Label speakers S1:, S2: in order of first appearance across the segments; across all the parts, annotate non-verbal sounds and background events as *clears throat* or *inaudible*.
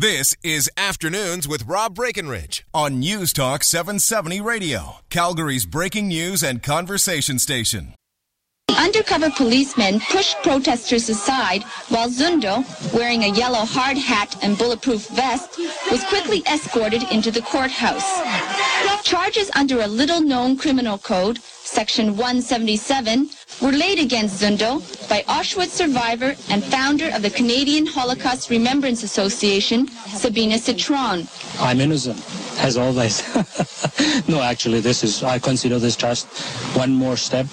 S1: This is Afternoons with Rob Breckenridge on News Talk 770 Radio, Calgary's breaking news and conversation station.
S2: Undercover policemen pushed protesters aside while Zundel, wearing a yellow hard hat and bulletproof vest, was quickly escorted into the courthouse. Charges under a little-known criminal code, Section 177, were laid against Zundel by Auschwitz survivor and founder of the Canadian Holocaust Remembrance Association, Sabina Citron.
S3: I'm innocent, as always. *laughs* no, actually, this is, I consider this just one more step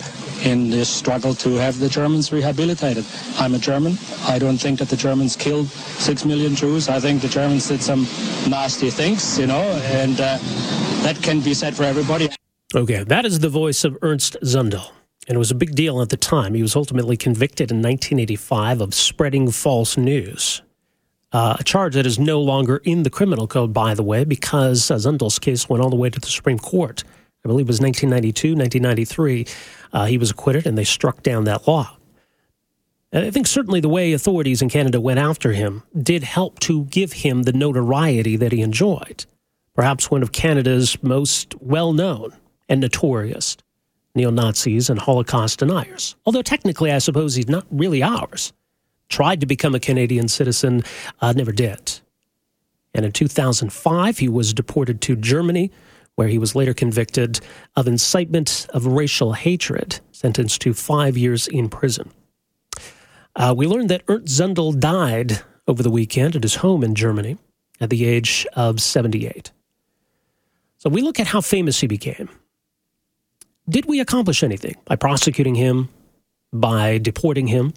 S3: in this struggle to have the Germans rehabilitated. I'm a German. I don't think that the Germans killed six million Jews. I think the Germans did some nasty things, you know, and uh, that can be said for everybody.
S4: Okay, that is the voice of Ernst Zundel. And it was a big deal at the time. He was ultimately convicted in 1985 of spreading false news. Uh, a charge that is no longer in the criminal code, by the way, because uh, Zundel's case went all the way to the Supreme Court. I believe it was 1992, 1993. Uh, he was acquitted, and they struck down that law. And I think certainly the way authorities in Canada went after him did help to give him the notoriety that he enjoyed. Perhaps one of Canada's most well known and notorious neo Nazis and Holocaust deniers. Although technically, I suppose he's not really ours. Tried to become a Canadian citizen, uh, never did. And in 2005, he was deported to Germany, where he was later convicted of incitement of racial hatred, sentenced to five years in prison. Uh, we learned that Ernst Zundel died over the weekend at his home in Germany at the age of 78. So we look at how famous he became did we accomplish anything by prosecuting him, by deporting him?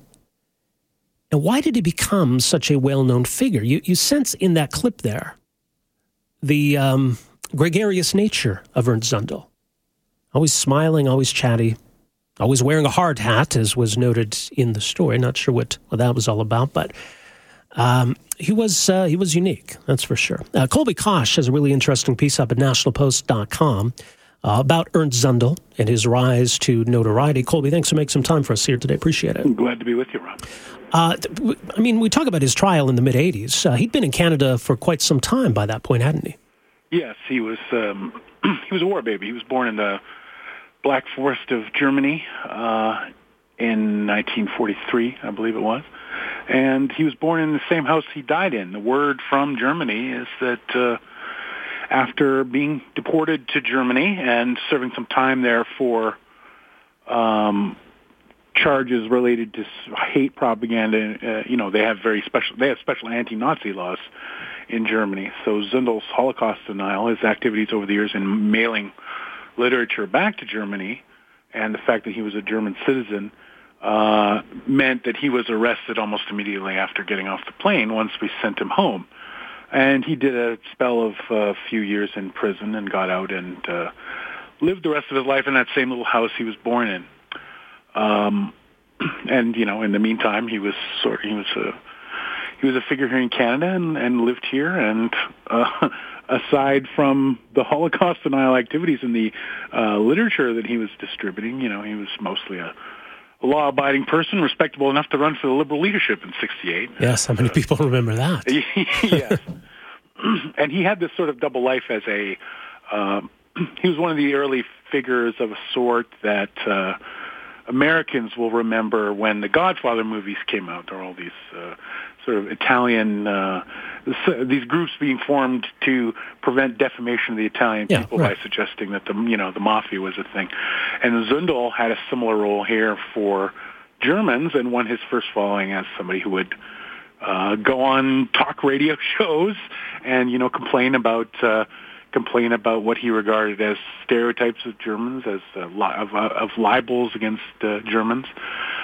S4: And why did he become such a well known figure? You, you sense in that clip there the um, gregarious nature of Ernst Zundel. Always smiling, always chatty, always wearing a hard hat, as was noted in the story. Not sure what, what that was all about, but um, he was uh, he was unique, that's for sure. Uh, Colby Kosh has a really interesting piece up at nationalpost.com uh, about Ernst Zundel and his rise to notoriety. Colby, thanks for making some time for us here today. Appreciate it.
S5: I'm glad to be with you, Rob.
S4: Uh, I mean, we talk about his trial in the mid 80s. Uh, he'd been in Canada for quite some time by that point, hadn't he?
S5: Yes, he was. Um, *clears throat* he was a war baby. He was born in the Black Forest of Germany uh, in 1943, I believe it was, and he was born in the same house he died in. The word from Germany is that uh, after being deported to Germany and serving some time there for um, charges related to hate propaganda. Uh, you know, they have very special they have special anti-Nazi laws in Germany. So Zundel's Holocaust denial, his activities over the years in mailing literature back to Germany, and the fact that he was a German citizen. Uh, meant that he was arrested almost immediately after getting off the plane once we sent him home. And he did a spell of a uh, few years in prison and got out and uh, lived the rest of his life in that same little house he was born in. Um, *clears throat* and you know, in the meantime, he was sort of he was a he was a figure here in Canada and, and lived here. And uh, *laughs* aside from the Holocaust denial activities and the uh, literature that he was distributing, you know, he was mostly a law-abiding person, respectable enough to run for the Liberal leadership in '68.
S4: Yes, how many uh, people remember that? *laughs*
S5: yes, *clears throat* and he had this sort of double life as a. Uh, *clears throat* he was one of the early figures of a sort that uh, Americans will remember when the Godfather movies came out. There are all these uh, sort of Italian uh, these groups being formed to prevent defamation of the Italian
S4: yeah,
S5: people
S4: right.
S5: by suggesting that the you know the mafia was a thing, and Zundel had a similar role here for Germans and won his first following as somebody who would uh, go on talk radio *laughs* shows and you know complain about. Uh, complain about what he regarded as stereotypes of Germans, as uh, li- of, uh, of libels against uh, Germans.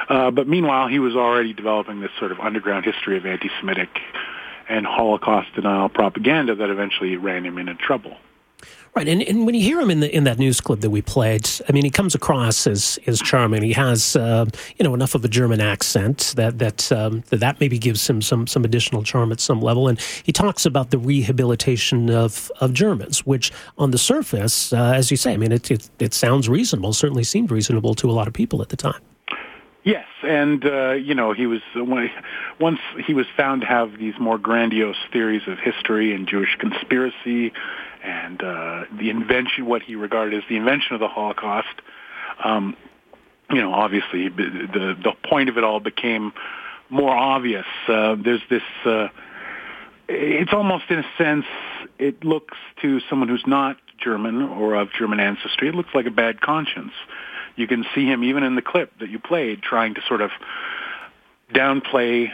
S5: Uh, but meanwhile, he was already developing this sort of underground history of anti-Semitic and Holocaust denial propaganda that eventually ran him into trouble.
S4: Right, and, and when you hear him in the in that news clip that we played, I mean, he comes across as as charming. He has, uh, you know, enough of a German accent that that um, that, that maybe gives him some some additional charm at some level. And he talks about the rehabilitation of of Germans, which on the surface, uh, as you say, I mean, it, it it sounds reasonable. Certainly seemed reasonable to a lot of people at the time.
S5: Yes, and uh, you know he was when, once he was found to have these more grandiose theories of history and Jewish conspiracy, and uh, the invention, what he regarded as the invention of the Holocaust. Um, you know, obviously the the point of it all became more obvious. Uh, there's this. Uh, it's almost in a sense, it looks to someone who's not German or of German ancestry, it looks like a bad conscience. You can see him even in the clip that you played trying to sort of downplay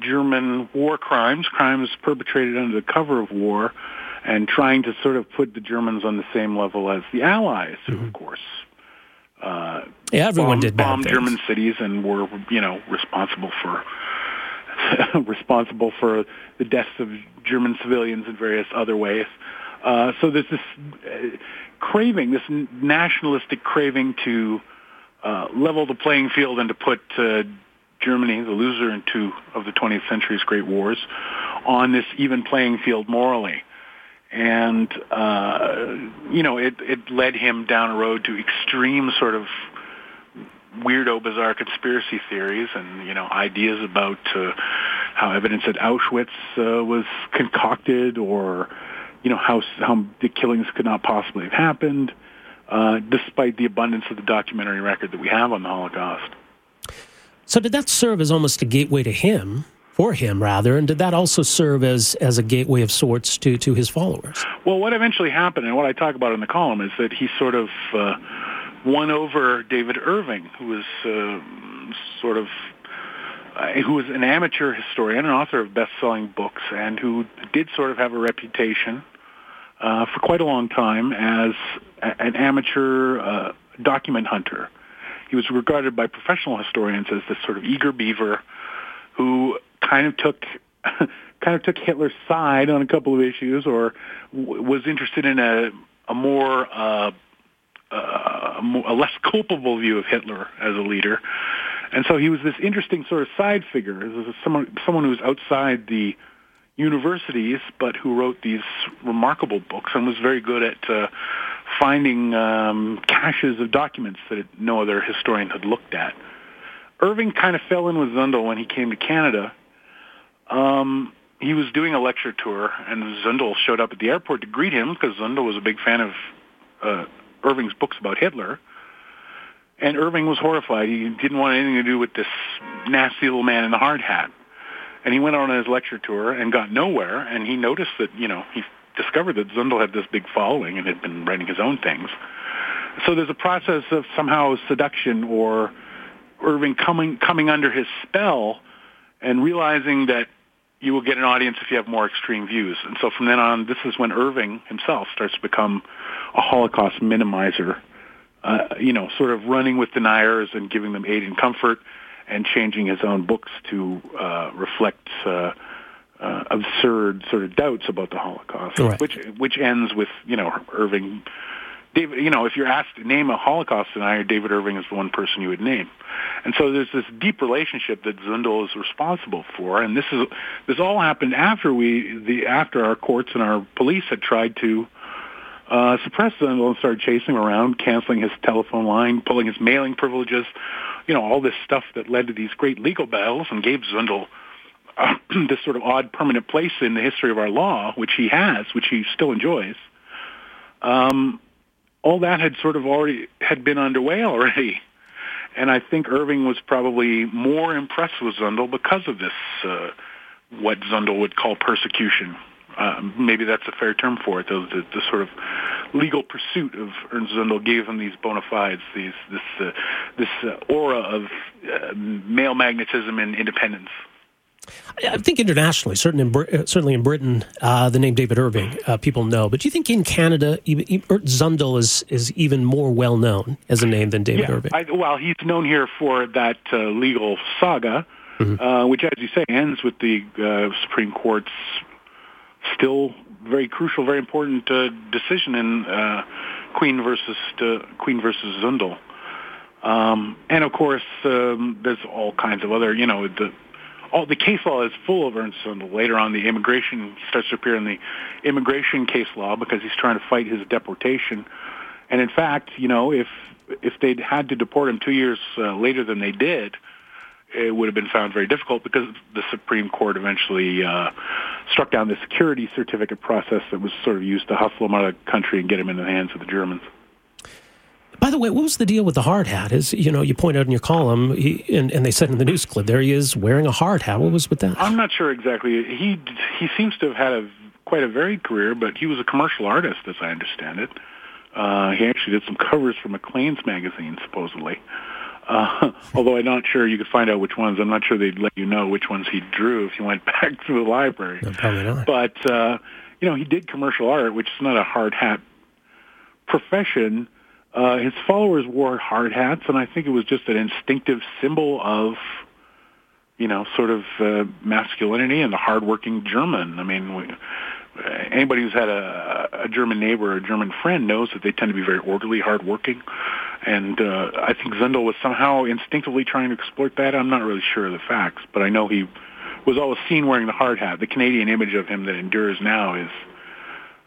S5: German war crimes, crimes perpetrated under the cover of war, and trying to sort of put the Germans on the same level as the Allies, who, mm-hmm. of course, uh,
S4: yeah, everyone bombed,
S5: did bombed
S4: things.
S5: German cities and were, you know, responsible for *laughs* responsible for the deaths of German civilians in various other ways. Uh, so there's this uh, craving, this nationalistic craving to uh, level the playing field and to put uh, Germany, the loser in two of the 20th century's great wars, on this even playing field morally. And, uh, you know, it, it led him down a road to extreme sort of weirdo, bizarre conspiracy theories and, you know, ideas about how evidence at Auschwitz was concocted or you know, how, how the killings could not possibly have happened, uh, despite the abundance of the documentary record that we have on the Holocaust.
S4: So did that serve as almost a gateway to him, for him rather, and did that also serve as, as a gateway of sorts to, to his followers?
S5: Well, what eventually happened, and what I talk about in the column, is that he sort of uh, won over David Irving, who was uh, sort of uh, who was an amateur historian, an author of best-selling books, and who did sort of have a reputation uh, for quite a long time as a, an amateur uh, document hunter. He was regarded by professional historians as this sort of eager beaver who kind of took *laughs* kind of took Hitler's side on a couple of issues, or w- was interested in a a more uh, uh, a, less culpable view of Hitler as a leader. And so he was this interesting sort of side figure, someone someone who was outside the universities, but who wrote these remarkable books and was very good at uh, finding um, caches of documents that no other historian had looked at. Irving kind of fell in with Zundel when he came to Canada. Um, he was doing a lecture tour, and Zundel showed up at the airport to greet him because Zundel was a big fan of uh, Irving's books about Hitler. And Irving was horrified. He didn't want anything to do with this nasty little man in the hard hat. And he went on his lecture tour and got nowhere. And he noticed that, you know, he discovered that Zundel had this big following and had been writing his own things. So there's a process of somehow seduction or Irving coming coming under his spell and realizing that you will get an audience if you have more extreme views. And so from then on, this is when Irving himself starts to become a Holocaust minimizer. Uh, you know, sort of running with deniers and giving them aid and comfort and changing his own books to uh, reflect uh, uh, absurd sort of doubts about the Holocaust,
S4: right.
S5: which which ends with you know Irving. David, you know, if you're asked to name a Holocaust denier, David Irving is the one person you would name. And so there's this deep relationship that Zundel is responsible for, and this is this all happened after we the after our courts and our police had tried to uh, suppressed Zundel and started chasing him around, canceling his telephone line, pulling his mailing privileges, you know, all this stuff that led to these great legal battles and gave Zundel uh, *clears throat* this sort of odd permanent place in the history of our law, which he has, which he still enjoys. Um, all that had sort of already had been underway already. And I think Irving was probably more impressed with Zundel because of this, uh, what Zundel would call persecution uh, maybe that's a fair term for it. The, the, the sort of legal pursuit of Ernst Zundel gave him these bona fides, these this uh, this uh, aura of uh, male magnetism and independence.
S4: I think internationally, certainly in, uh, certainly in Britain, uh, the name David Irving uh, people know. But do you think in Canada, even, Zundel is is even more well known as a name than David
S5: yeah,
S4: Irving?
S5: I, well, he's known here for that uh, legal saga, mm-hmm. Uh, which, as you say, ends with the Supreme Court's still very crucial, very important uh, decision in uh, Queen versus uh, Queen versus Zundel. Um, and of course, um, there's all kinds of other, you know, the all the case law is full of Ernst Zundel. Later on, the immigration starts to appear in the immigration case law because he's trying to fight his deportation. And in fact, you know, if if they'd had to deport him two years uh, later than they did, it would have been found very difficult because the Supreme Court eventually uh, struck down the security certificate process that was sort of used to hustle him out of the country and get him into the hands of the Germans.
S4: By the way, what was the deal with the hard hat? Is you know you point out in your column, he, and, and they said in the news clip, there he is wearing a hard hat. What was with that?
S5: I'm not sure exactly. He he seems to have had a quite a varied career, but he was a commercial artist, as I understand it. Uh, he actually did some covers for Maclean's magazine, supposedly. Uh, *laughs* although I'm not sure you could find out which ones. I'm not sure they'd let you know which ones he drew if you went *laughs* back to the library.
S4: No, probably not.
S5: But uh, you know, he did commercial art, which is not a hard hat profession. Uh, his followers wore hard hats, and I think it was just an instinctive symbol of, you know, sort of uh, masculinity and the hardworking German. I mean, we, anybody who's had a, a German neighbor or a German friend knows that they tend to be very orderly, hardworking. And uh, I think Zundel was somehow instinctively trying to exploit that. I'm not really sure of the facts, but I know he was always seen wearing the hard hat. The Canadian image of him that endures now is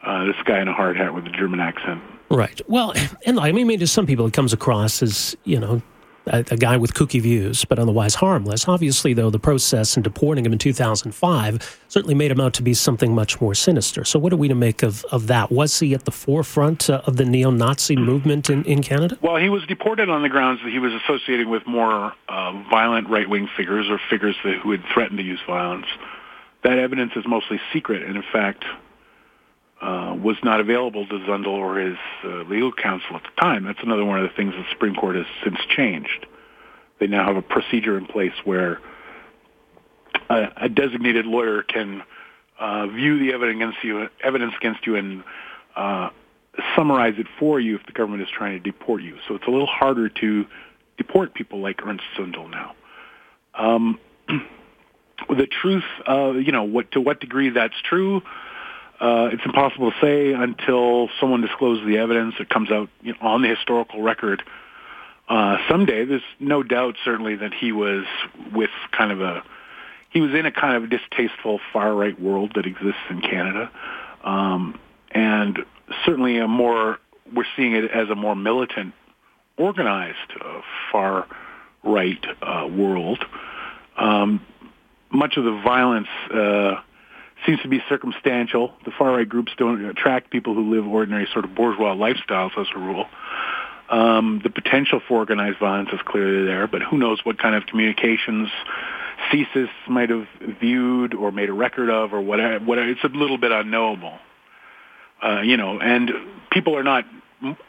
S5: uh, this guy in a hard hat with a German accent.
S4: Right. Well, and I mean, to some people, it comes across as you know a, a, guy with kooky views, but otherwise harmless. Obviously, though, the process in deporting him in 2005 certainly made him out to be something much more sinister. So, what are we to make of, of that? Was he at the forefront uh, of the neo Nazi movement in, in Canada?
S5: Well, he was deported on the grounds that he was associating with more uh, violent right wing figures or figures that, who had threatened to use violence. That evidence is mostly secret, and in fact, uh, was not available to Zundel or his uh, legal counsel at the time. That's another one of the things the Supreme Court has since changed. They now have a procedure in place where a, a designated lawyer can uh, view the evidence against you, evidence against you, and uh, summarize it for you if the government is trying to deport you. So it's a little harder to deport people like Ernst Zundel now. Um, *clears throat* the truth, uh, you know, what to what degree that's true uh, it's impossible to say until someone discloses the evidence that comes out you know, on the historical record. Uh, someday, there's no doubt, certainly, that he was with kind of a he was in a kind of distasteful far right world that exists in Canada, um, and certainly a more we're seeing it as a more militant, organized uh, far right uh, world. Um, much of the violence. Seems to be circumstantial. The far right groups don't attract people who live ordinary sort of bourgeois lifestyles as a rule. Um, the potential for organized violence is clearly there, but who knows what kind of communications CSIS might have viewed or made a record of or whatever. What, it's a little bit unknowable. Uh, you know, and people are not.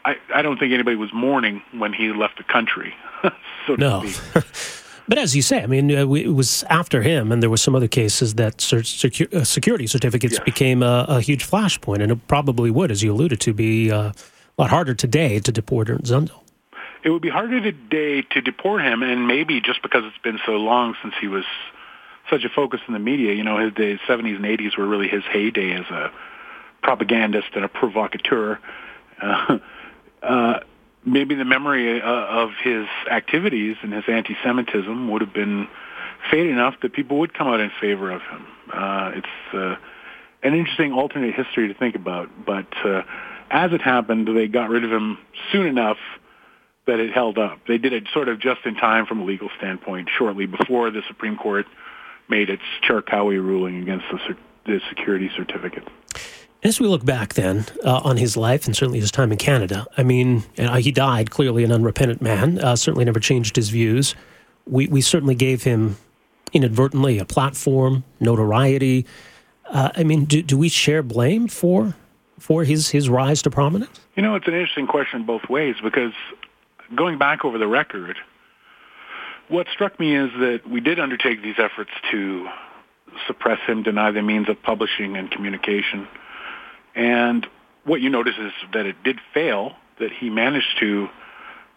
S5: I, I don't think anybody was mourning when he left the country. *laughs* so
S4: no. *laughs* But as you say, I mean, uh, it was after him, and there were some other cases that secu- uh, security certificates became a, a, huge flashpoint, and it probably would, as you alluded to, be uh, a lot harder today to deport Zundel.
S5: It would be harder today to deport him, and maybe just because it's been so long since he was such a focus in the media. You know, his days, 70s and 80s were really his heyday as a propagandist and a provocateur. Uh, *laughs* uh, maybe the memory uh, of his activities and his anti-Semitism would have been fading enough that people would come out in favor of him. Uh, it's uh, an interesting alternate history to think about, but uh, as it happened, they got rid of him soon enough that it held up. They did it sort of just in time from a legal standpoint, shortly before the Supreme Court made its Charkaoui ruling against the, the security certificate.
S4: As we look back then uh, on his life and certainly his time in Canada, I mean, uh, he died clearly an unrepentant man, uh, certainly never changed his views. We, we certainly gave him inadvertently a platform, notoriety. Uh, I mean, do, do we share blame for for his, his rise to prominence?
S5: You know, it's an interesting question both ways because going back over the record, what struck me is that we did undertake these efforts to suppress him, deny the means of publishing and communication. And what you notice is that it did fail, that he managed to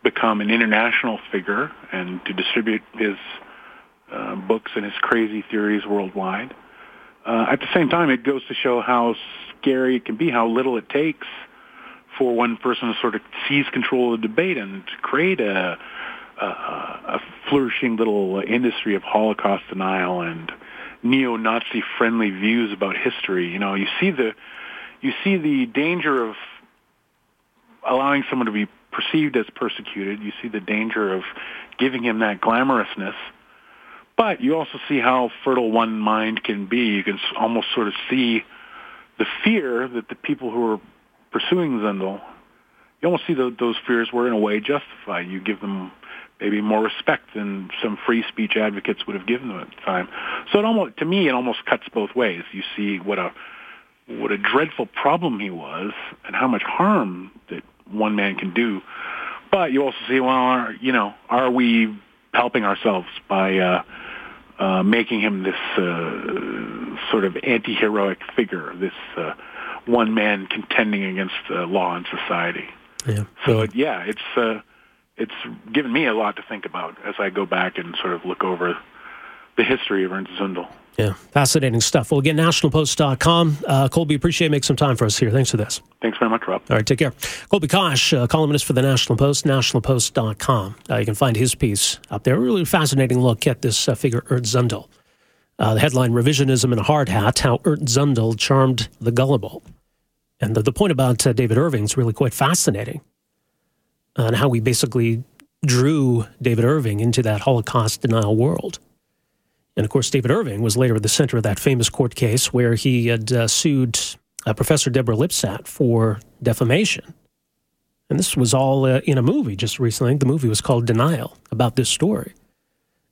S5: become an international figure and to distribute his uh, books and his crazy theories worldwide. Uh, at the same time, it goes to show how scary it can be, how little it takes for one person to sort of seize control of the debate and create a, a, a flourishing little industry of Holocaust denial and neo-Nazi friendly views about history. You know, you see the you see the danger of allowing someone to be perceived as persecuted. You see the danger of giving him that glamorousness. But you also see how fertile one mind can be. You can almost sort of see the fear that the people who are pursuing Zundel, you almost see the, those fears were in a way justified. You give them maybe more respect than some free speech advocates would have given them at the time. So it almost, to me, it almost cuts both ways. You see what a what a dreadful problem he was, and how much harm that one man can do. But you also see, well, are, you know, are we helping ourselves by uh, uh, making him this uh, sort of anti-heroic figure, this uh, one man contending against uh, law and society?
S4: Yeah.
S5: So yeah, it's uh, it's given me a lot to think about as I go back and sort of look over the history of Ernst Zundel.
S4: Yeah, fascinating stuff. Well, again, nationalpost.com. Uh, Colby, appreciate making some time for us here. Thanks for this.
S5: Thanks very much, Rob.
S4: All right, take care. Colby Kosh, uh, columnist for the National Post, nationalpost.com. Uh, you can find his piece up there. Really fascinating look at this uh, figure, Ernst Zundel. Uh, the headline, Revisionism in a Hard Hat, How Ernst Zundel Charmed the Gullible. And the, the point about uh, David Irving is really quite fascinating and how we basically drew David Irving into that Holocaust denial world. And of course, David Irving was later at the center of that famous court case where he had uh, sued uh, Professor Deborah Lipstadt for defamation. And this was all uh, in a movie just recently. The movie was called Denial about this story.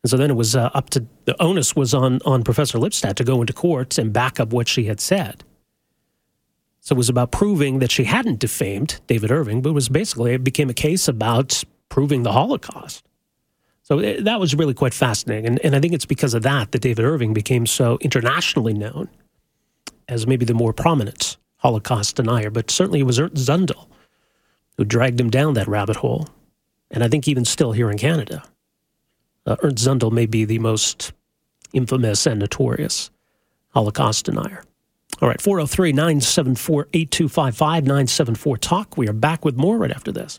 S4: And so then it was uh, up to the onus was on, on Professor Lipstadt to go into court and back up what she had said. So it was about proving that she hadn't defamed David Irving, but it was basically, it became a case about proving the Holocaust. So it, that was really quite fascinating. And, and I think it's because of that that David Irving became so internationally known as maybe the more prominent Holocaust denier. But certainly it was Ernst Zundel who dragged him down that rabbit hole. And I think even still here in Canada, uh, Ernst Zundel may be the most infamous and notorious Holocaust denier. All right, 403 974 8255 974 Talk. We are back with more right after this.